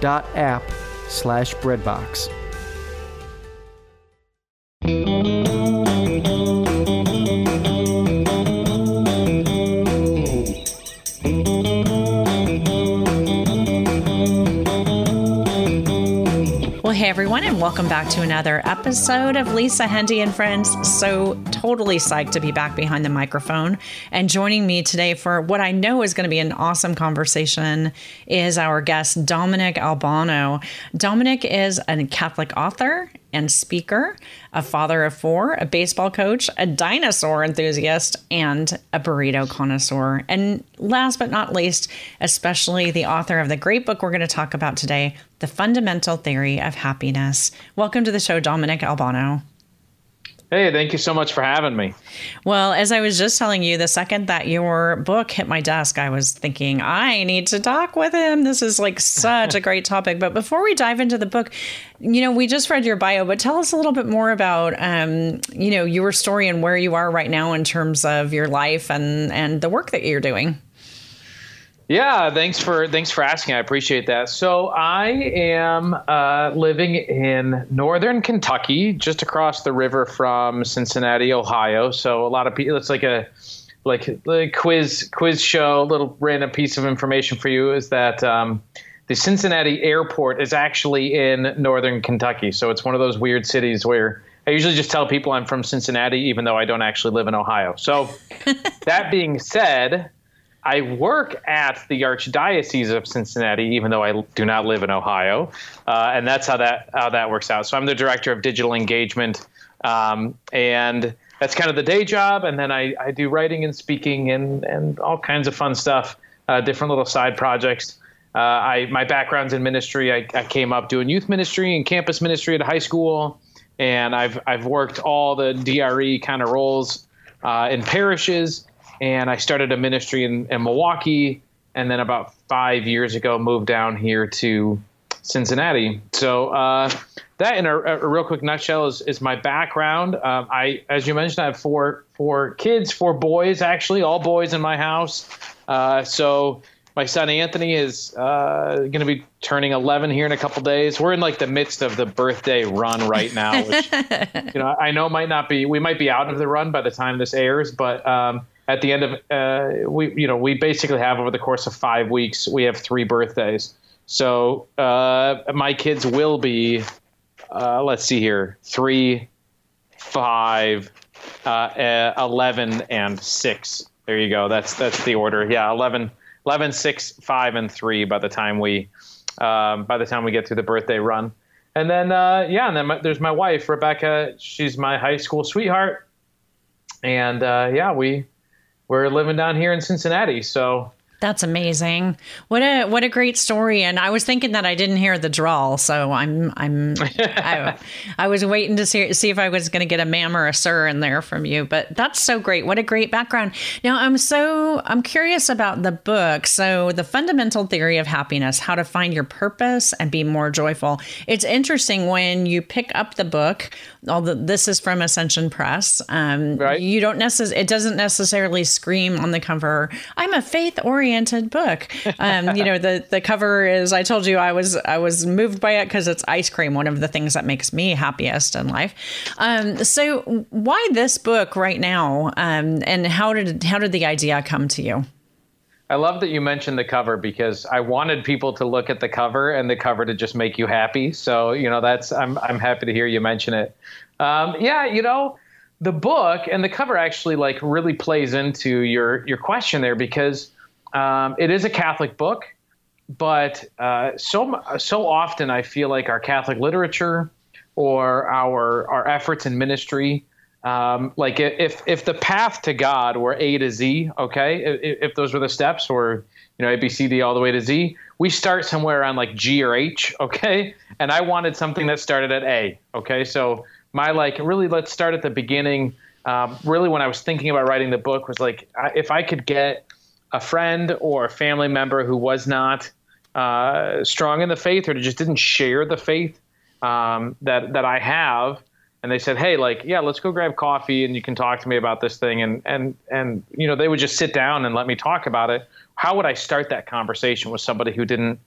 www.hallow.app slash breadbox. Well, hey everyone, and welcome back to another episode of Lisa Hendey and Friends. So totally psyched to be back behind the microphone. And joining me today for what I know is going to be an awesome conversation is our guest, Dominic Albano. Dominic is a Catholic author and speaker, a father of four, a baseball coach, a dinosaur enthusiast, and a burrito connoisseur. And last but not least, especially the author of the great book we're going to talk about today, The Fundamental Theory of Happiness. Welcome to the show, Dominic Albano. Hey, thank you so much for having me. Well, as I was just telling you, the second that your book hit my desk, I was thinking, I need to talk with him. This is like such a great topic. But before we dive into the book, you know, we just read your bio, but tell us a little bit more about, um, you know, your story and where you are right now in terms of your life and and the work that you're doing. Yeah, thanks for thanks for asking. I appreciate that. So I am uh, living in northern Kentucky, just across the river from Cincinnati, Ohio. So a lot of people, it's like a like a quiz quiz show. A little random piece of information for you is that um, the Cincinnati airport is actually in northern Kentucky. So it's one of those weird cities where I usually just tell people I'm from Cincinnati, even though I don't actually live in Ohio. So that being said. I work at the Archdiocese of Cincinnati, even though I do not live in Ohio, uh, and that's how that how that works out. So I'm the director of digital engagement, um, and that's kind of the day job. And then I, I do writing and speaking and and all kinds of fun stuff, uh, different little side projects. Uh, I my background's in ministry. I, I came up doing youth ministry and campus ministry at high school, and I've I've worked all the DRE kind of roles uh, in parishes and I started a ministry in, in Milwaukee, and then about five years ago moved down here to Cincinnati. So uh, that, in a, a, real quick nutshell, is, is my background. Um, I, as you mentioned, I have four four kids, four boys actually, all boys in my house. Uh, so my son Anthony is uh, going to be turning 11 here in a couple days. We're in like the midst of the birthday run right now, which you know I know might not be. We might be out of the run by the time this airs, but um, at the end of uh, we you know we basically have over the course of five weeks we have three birthdays. So uh, my kids will be uh, let's see here three five uh, uh, 11 and 6 there you go. That's that's the order. Yeah 11 11 6 5 and 3 by the time we um, by the time we get through the birthday run. And then uh, yeah and then my, there's my wife rebecca. She's my high school sweetheart. And yeah we we're living down here in Cincinnati. So That's amazing. What a what a great story. And I was thinking that I didn't hear the drawl, so I'm I'm I, I, was waiting to see see if I was going to get a ma'am or a sir in there from you. But that's so great. What a great background. Now I'm so I'm curious about the book. So the fundamental theory of happiness: how to find your purpose and be more joyful. It's interesting when you pick up the book. Although this is from Ascension Press, um, right. you don't necessarily it doesn't necessarily scream on the cover. I'm a faith oriented oriented book. Um, you know, the the cover is. I told you I was I was moved by it because it's ice cream, one of the things that makes me happiest in life. Um, so why this book right now? Um, and how did how did the idea come to you? I love that you mentioned the cover because I wanted people to look at the cover and the cover to just make you happy. So you know that's I'm I'm happy to hear you mention it. Um, yeah, you know the book and the cover actually like really plays into your your question there because um, it is a Catholic book, but uh, so so often I feel like our Catholic literature or our our efforts in ministry, um, like if if the path to God were A to Z, okay, if, if those were the steps, or you know A B C D all the way to Z, we start somewhere around like G or H, okay, and I wanted something that started at A, okay, so my like really let's start at the beginning. Um, really, when I was thinking about writing the book, was like if I could get a friend or a family member who was not uh, strong in the faith or just didn't share the faith um, that that I have, and they said, "Hey, like, yeah, let's go grab coffee and you can talk to me about this thing," and and and you know they would just sit down and let me talk about it. How would I start that conversation with somebody who didn't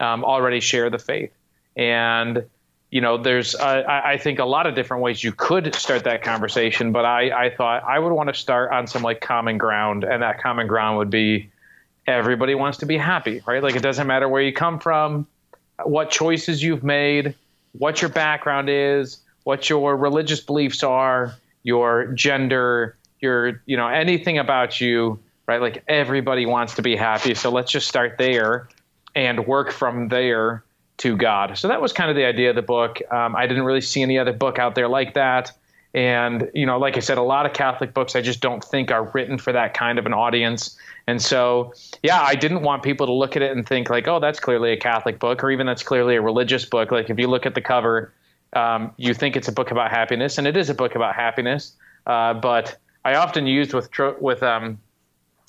um, already share the faith? And you know, there's, uh, I, I, think, a lot of different ways you could start that conversation, but I, I thought I would want to start on some like common ground, and that common ground would be everybody wants to be happy, right? Like it doesn't matter where you come from, what choices you've made, what your background is, what your religious beliefs are, your gender, your, you know, anything about you, right? Like everybody wants to be happy. So let's just start there and work from there to God. So that was kind of the idea of the book. Um, I didn't really see any other book out there like that. And, you know, like I said, a lot of Catholic books I just don't think are written for that kind of an audience. And so, yeah, I didn't want people to look at it and think, like, oh, that's clearly a Catholic book, or even that's clearly a religious book. Like, if you look at the cover, um, you think it's a book about happiness, and it is a book about happiness. Uh, but I often used with, with um,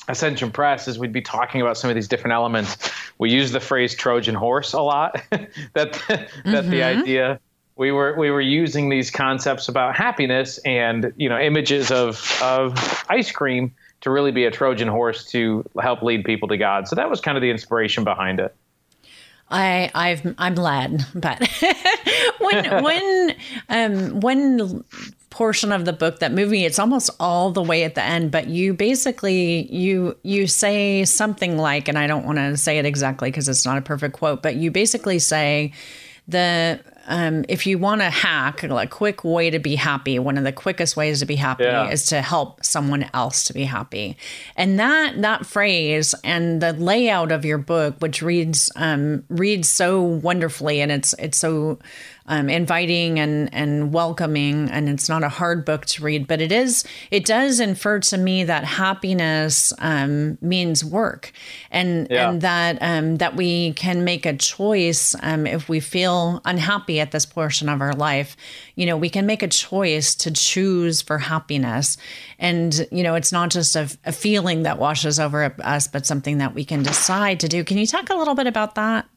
Ascension Press is we'd be talking about some of these different elements. We use the phrase Trojan horse a lot. that that mm-hmm. the idea we were we were using these concepts about happiness and you know images of of ice cream to really be a Trojan horse to help lead people to God. So that was kind of the inspiration behind it. I I've I'm glad, but when when um when portion of the book that movie it's almost all the way at the end but you basically you you say something like and i don't want to say it exactly because it's not a perfect quote but you basically say the um, if you want to hack a quick way to be happy, one of the quickest ways to be happy yeah. is to help someone else to be happy. And that that phrase and the layout of your book, which reads um, reads so wonderfully, and it's it's so um, inviting and and welcoming, and it's not a hard book to read, but it is it does infer to me that happiness um, means work, and yeah. and that um, that we can make a choice um, if we feel unhappy at this portion of our life. You know, we can make a choice to choose for happiness, and you know, it's not just a, a feeling that washes over us, but something that we can decide to do. Can you talk a little bit about that?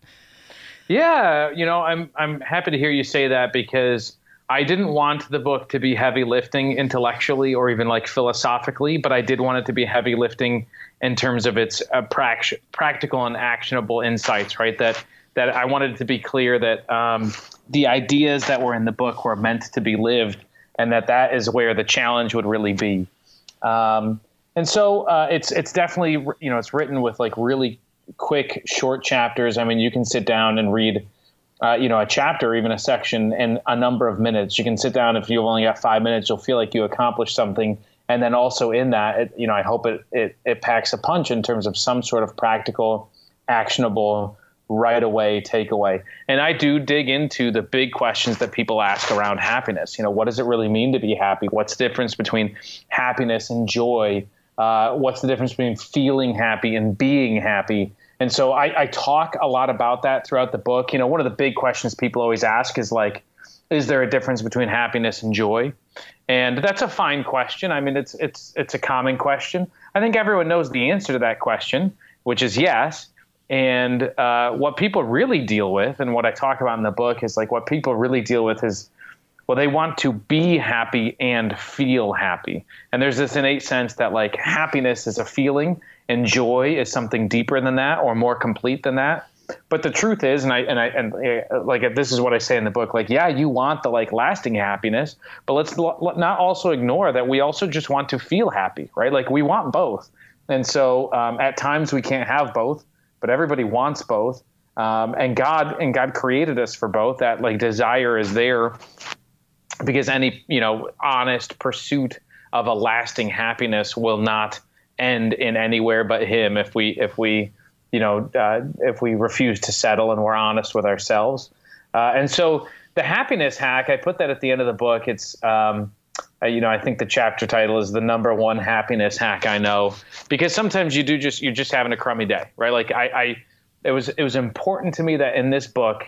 Yeah, you know, I'm I'm happy to hear you say that because I didn't want the book to be heavy lifting intellectually or even like philosophically, but I did want it to be heavy lifting in terms of its uh, pract- practical and actionable insights. Right, that that I wanted to be clear that um, the ideas that were in the book were meant to be lived, and that that is where the challenge would really be. Um, and so uh, it's it's definitely you know it's written with like really quick, short chapters. I mean, you can sit down and read, uh, you know, a chapter, even a section, in a number of minutes. You can sit down if you've only got five minutes. You'll feel like you accomplished something. And then also in that, it, you know, I hope it, it it packs a punch in terms of some sort of practical, actionable, right away takeaway. And I do dig into the big questions that people ask around happiness. You know, what does it really mean to be happy? What's the difference between happiness and joy? uh, what's the difference between feeling happy and being happy? And so I, I talk a lot about that throughout the book. You know, one of the big questions people always ask is like, is there a difference between happiness and joy? And that's a fine question. I mean, it's it's it's a common question. I think everyone knows the answer to that question, which is yes. And uh, what people really deal with, and what I talk about in the book, is like what people really deal with is well, they want to be happy and feel happy. And there's this innate sense that like happiness is a feeling and joy is something deeper than that or more complete than that. But the truth is, and I and I and uh, like this is what I say in the book. Like, yeah, you want the like lasting happiness, but let's l- not also ignore that we also just want to feel happy, right? Like we want both, and so um, at times we can't have both, but everybody wants both. Um, and God and God created us for both. That like desire is there because any you know honest pursuit of a lasting happiness will not end in anywhere but him if we if we you know uh, if we refuse to settle and we're honest with ourselves. Uh, and so the happiness hack i put that at the end of the book. It's um, uh, you know i think the chapter title is the number one happiness hack i know because sometimes you do just you're just having a crummy day right? Like i, I it was it was important to me that in this book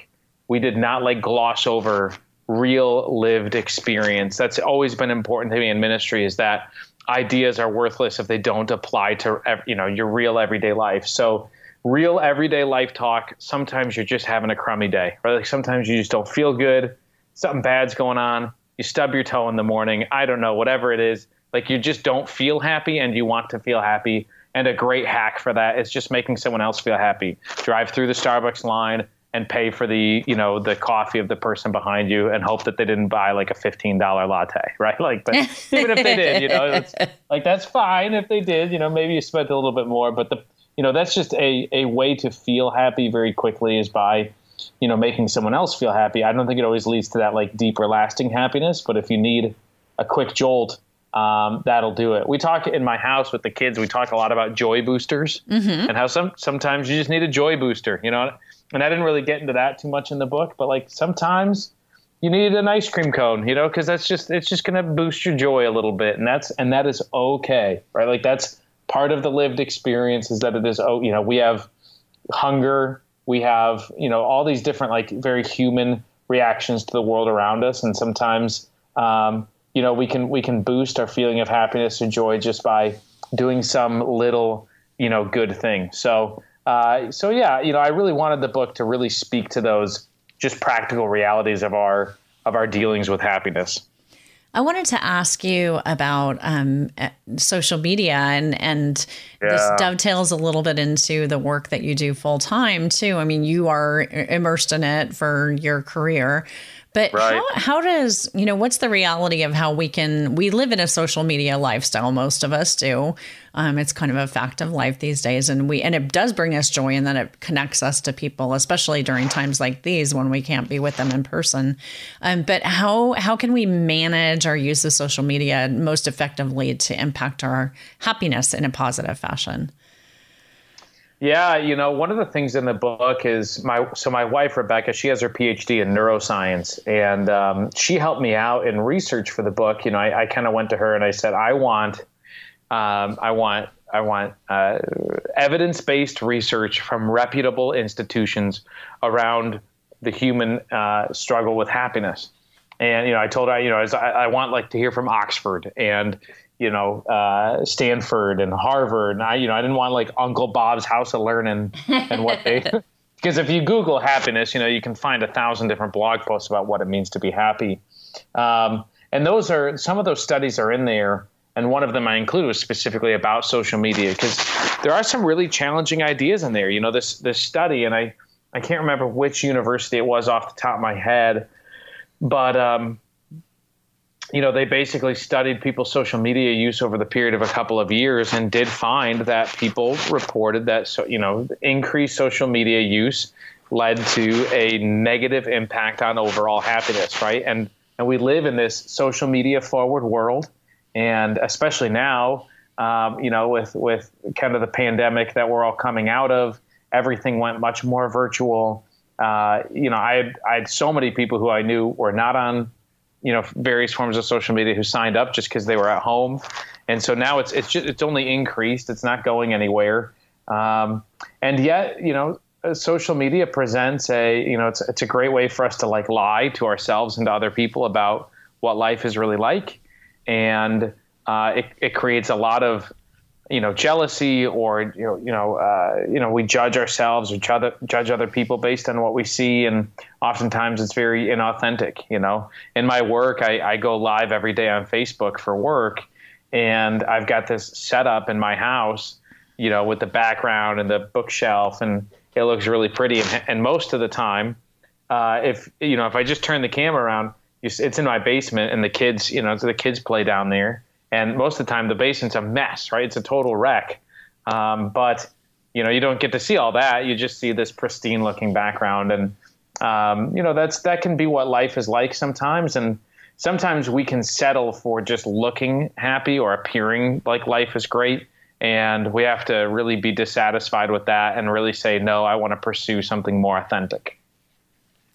we did not like gloss over real lived experience. That's always been important to me in ministry is that ideas are worthless if they don't apply to you know your real everyday life. So real everyday life talk, sometimes you're just having a crummy day. Right? Like sometimes you just don't feel good, something bad's going on, you stub your toe in the morning, I don't know, whatever it is. Like you just don't feel happy and you want to feel happy. And a great hack for that is just making someone else feel happy. Drive through the Starbucks line, and pay for the you know the coffee of the person behind you and hope that they didn't buy like a fifteen dollar latte, right? Like, but even if they did, you know, it's, like that's fine if they did. You know, maybe you spent a little bit more, but the you know that's just a a way to feel happy very quickly is by you know making someone else feel happy. I don't think it always leads to that like deeper lasting happiness, but if you need a quick jolt. Um, that'll do it. We talk in my house with the kids. We talk a lot about joy boosters mm-hmm. and how some sometimes you just need a joy booster. You know, and I didn't really get into that too much in the book, but like sometimes you need an ice cream cone, you know, because that's just it's just going to boost your joy a little bit, and that's and that is okay, right? Like that's part of the lived experience is that it is oh, you know, we have hunger, we have you know all these different like very human reactions to the world around us, and sometimes um, you know we can we can boost our feeling of happiness or joy just by doing some little you know good thing. So uh, so yeah, you know, I really wanted the book to really speak to those just practical realities of our of our dealings with happiness. I wanted to ask you about um, uh, social media, and and yeah. this dovetails a little bit into the work that you do full time too. I mean, you are immersed in it for your career, but right. how, how does, you know, what's the reality of how we can, we live in a social media lifestyle, most of us do. Um, it's kind of a fact of life these days. And we, and it does bring us joy and then it connects us to people, especially during times like these when we can't be with them in person. Um, but how, how can we manage our use of social media most effectively to impact our happiness in a positive fashion? Yeah, you know, one of the things in the book is my so my wife Rebecca, she has her PhD in neuroscience, and um, she helped me out in research for the book. You know, I, I kind of went to her and I said, I want, um, I want, I want uh, evidence-based research from reputable institutions around the human uh, struggle with happiness. And you know, I told her, you know, I, I want like to hear from Oxford and you know, uh, Stanford and Harvard. And I, you know, I didn't want like Uncle Bob's House of Learning and what they, because if you Google happiness, you know, you can find a thousand different blog posts about what it means to be happy. Um, and those are some of those studies are in there. And one of them I include was specifically about social media because there are some really challenging ideas in there. You know, this this study, and I I can't remember which university it was off the top of my head, but um, you know, they basically studied people's social media use over the period of a couple of years and did find that people reported that, so, you know, increased social media use led to a negative impact on overall happiness, right? And and we live in this social media forward world, and especially now, um, you know, with with kind of the pandemic that we're all coming out of, everything went much more virtual. Uh, you know, I I had so many people who I knew were not on you know various forms of social media who signed up just because they were at home and so now it's it's just, it's only increased. It's not going anywhere. Um, and yet, you know, uh, social media presents a you know it's it's a great way for us to like lie to ourselves and to other people about what life is really like, and uh, it it creates a lot of you know jealousy or you know you know uh, you know we judge ourselves or judge, other people based on what we see and oftentimes it's very inauthentic you know. In my work I, I go live every day on facebook for work and i've got this setup in my house you know with the background and the bookshelf and it looks really pretty and, and most of the time uh, if you know if i just turn the camera around it's in my basement and the kids you know the kids play down there and most of the time the basin's a mess, right? It's a total wreck. Um, but you know, you don't get to see all that. You just see this pristine looking background, and um, you know that's that can be what life is like sometimes. And sometimes we can settle for just looking happy or appearing like life is great. And we have to really be dissatisfied with that and really say, no, I want to pursue something more authentic.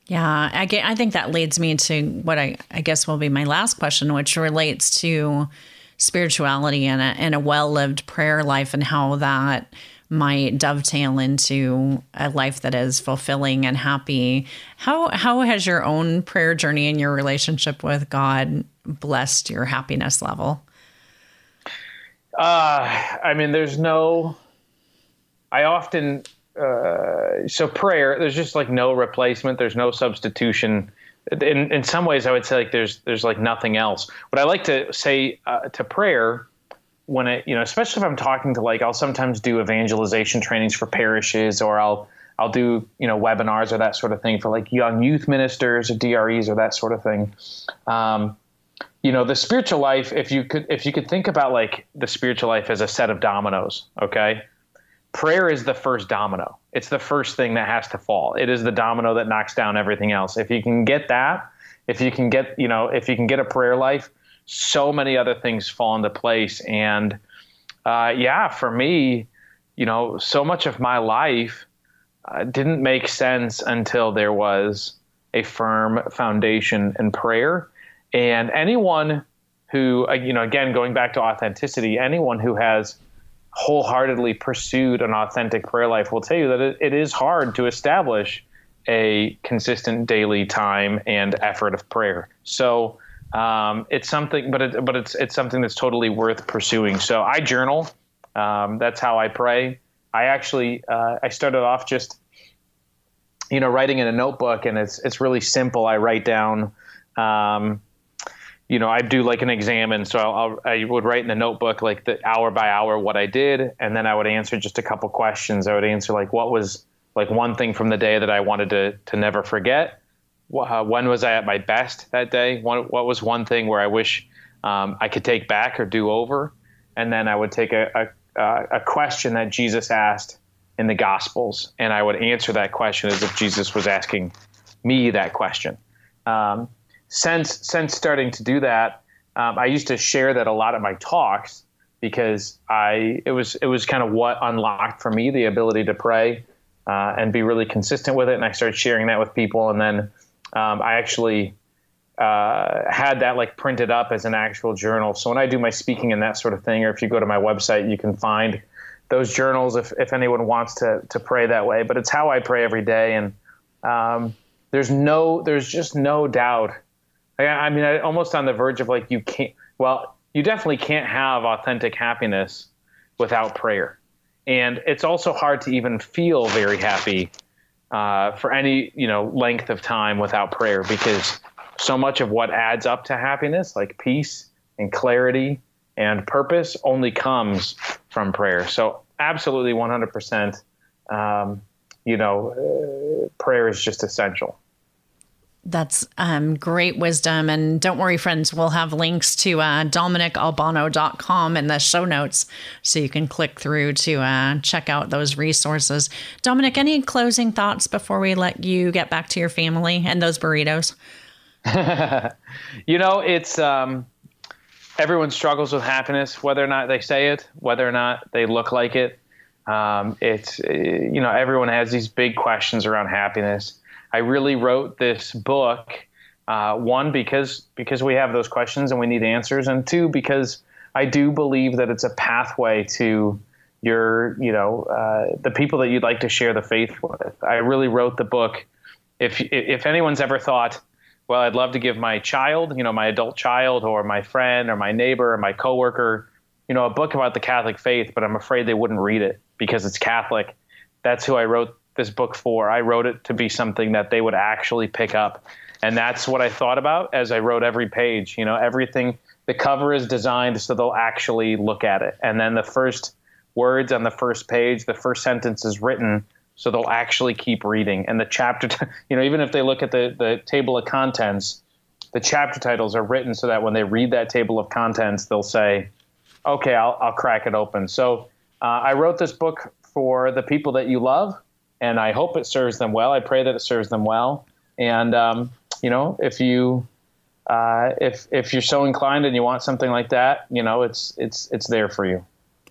Yeah, I, get, I think that leads me to what I, I guess will be my last question, which relates to spirituality and a, and a well lived prayer life and how that might dovetail into a life that is fulfilling and happy. How how has your own prayer journey and your relationship with God blessed your happiness level? Uh, I mean, there's no. I often uh, so prayer. There's just like no replacement. There's no substitution in in some ways, I would say like there's there's like nothing else. What I like to say uh, to prayer when it you know especially if I'm talking to like I'll sometimes do evangelization trainings for parishes or I'll I'll do you know webinars or that sort of thing for like young youth ministers or DREs or that sort of thing. Um, you know the spiritual life if you could if you could think about like the spiritual life as a set of dominoes okay prayer is the first domino. It's the first thing that has to fall. It is the domino that knocks down everything else. If you can get that, if you can get, you know, if you can get a prayer life, so many other things fall into place. And uh, yeah, for me, you know, so much of my life uh, didn't make sense until there was a firm foundation in prayer. And anyone who, uh, you know, again, going back to authenticity, anyone who has wholeheartedly pursued an authentic prayer life will tell you that it, it is hard to establish a consistent daily time and effort of prayer. So um, it's something, but it, but it's it's something that's totally worth pursuing. So I journal. Um, that's how I pray. I actually uh, I started off just you know writing in a notebook, and it's it's really simple. I write down. Um, you know, I do like an exam, and so I'll, i would write in the notebook like the hour by hour what I did, and then I would answer just a couple questions. I would answer like what was like one thing from the day that I wanted to to never forget. Uh, when was I at my best that day? What, what was one thing where I wish um, I could take back or do over? And then I would take a, a, a question that Jesus asked in the Gospels, and I would answer that question as if Jesus was asking me that question. Um, since since starting to do that, um, I used to share that a lot at my talks because I it was it was kind of what unlocked for me the ability to pray uh, and be really consistent with it. And I started sharing that with people, and then um, I actually uh, had that like printed up as an actual journal. So when I do my speaking and that sort of thing, or if you go to my website, you can find those journals if, if anyone wants to to pray that way. But it's how I pray every day, and um, there's no there's just no doubt I mean, I, almost on the verge of like you can't. Well, you definitely can't have authentic happiness without prayer, and it's also hard to even feel very happy uh, for any you know length of time without prayer because so much of what adds up to happiness, like peace and clarity and purpose, only comes from prayer. So, absolutely, one hundred percent. Um, you know, uh, prayer is just essential. That's um, great wisdom. And don't worry, friends, we'll have links to uh, DominicAlbano.com in the show notes so you can click through to uh, check out those resources. Dominic, any closing thoughts before we let you get back to your family and those burritos? you know, it's um, everyone struggles with happiness, whether or not they say it, whether or not they look like it. Um, it's, you know, everyone has these big questions around happiness I really wrote this book. Uh, one because because we have those questions and we need answers, and two because I do believe that it's a pathway to your, you know, uh, the people that you'd like to share the faith with. I really wrote the book. If if anyone's ever thought, well, I'd love to give my child, you know, my adult child, or my friend, or my neighbor, or my coworker, you know, a book about the Catholic faith, but I'm afraid they wouldn't read it because it's Catholic. That's who I wrote this book for. I wrote it to be something that they would actually pick up. And that's what I thought about as I wrote every page. You know, everything, the cover is designed so they'll actually look at it. And then the first words on the first page, the first sentence is written so they'll actually keep reading. And the chapter, t- you know, even if they look at the, the table of contents, the chapter titles are written so that when they read that table of contents, they'll say, okay, I'll, I'll crack it open. So uh, I wrote this book for the people that you love, and I hope it serves them well. I pray that it serves them well. And, um, you know, if you, uh, if, if you're so inclined and you want something like that, you know, it's, it's, it's there for you.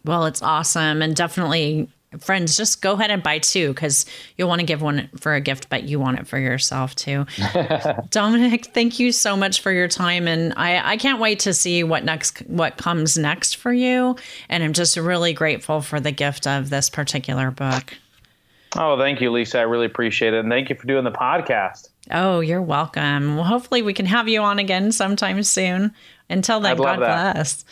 Well, it's awesome. And definitely friends, just go ahead and buy two because you'll want to give one for a gift, but you want it for yourself too. Dominic, thank you so much for your time, and I, I can't wait to see what next what comes next for you. And I'm just really grateful for the gift of this particular book. Oh, thank you, Lisa. I really appreciate it, and thank you for doing the podcast. Oh, you're welcome. Well, hopefully we can have you on again sometime soon. Until then, God bless.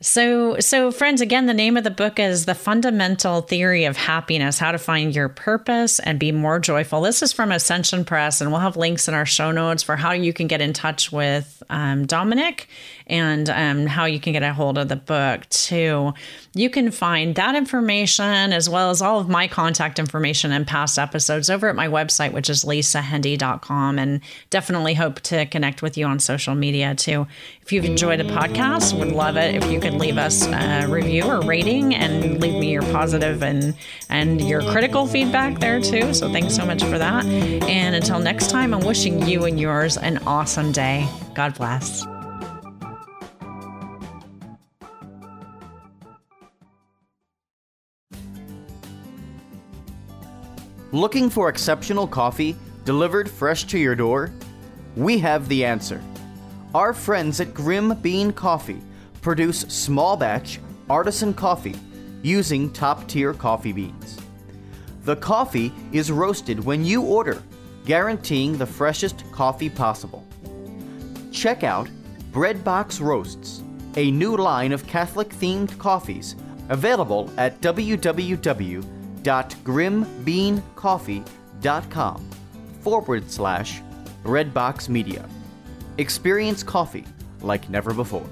So, so friends, again, the name of the book is The Fundamental Theory of Happiness: How to Find Your Purpose and Be More Joyful. This is from Ascension Press, and we'll have links in our show notes for how you can get in touch with um, Dominic and um, how you can get a hold of the book too. You can find that information as well as all of my contact information and past episodes over at my website, which is lisahendey.com. And definitely hope to connect with you on social media too. If you've enjoyed the podcast, would love it if you could leave us a review or rating and leave me your positive and and your critical feedback there too. So thanks so much for that. And until next time, I'm wishing you and yours an awesome day. God bless. Looking for exceptional coffee delivered fresh to your door? We have the answer. Our friends at Grim Bean Coffee produce small batch artisan coffee using top tier coffee beans. The coffee is roasted when you order, guaranteeing the freshest coffee possible. Check out Breadbox Roasts, a new line of Catholic themed coffees available at www.grimbeancoffee.com forward slash Breadbox Media. Experience coffee like never before.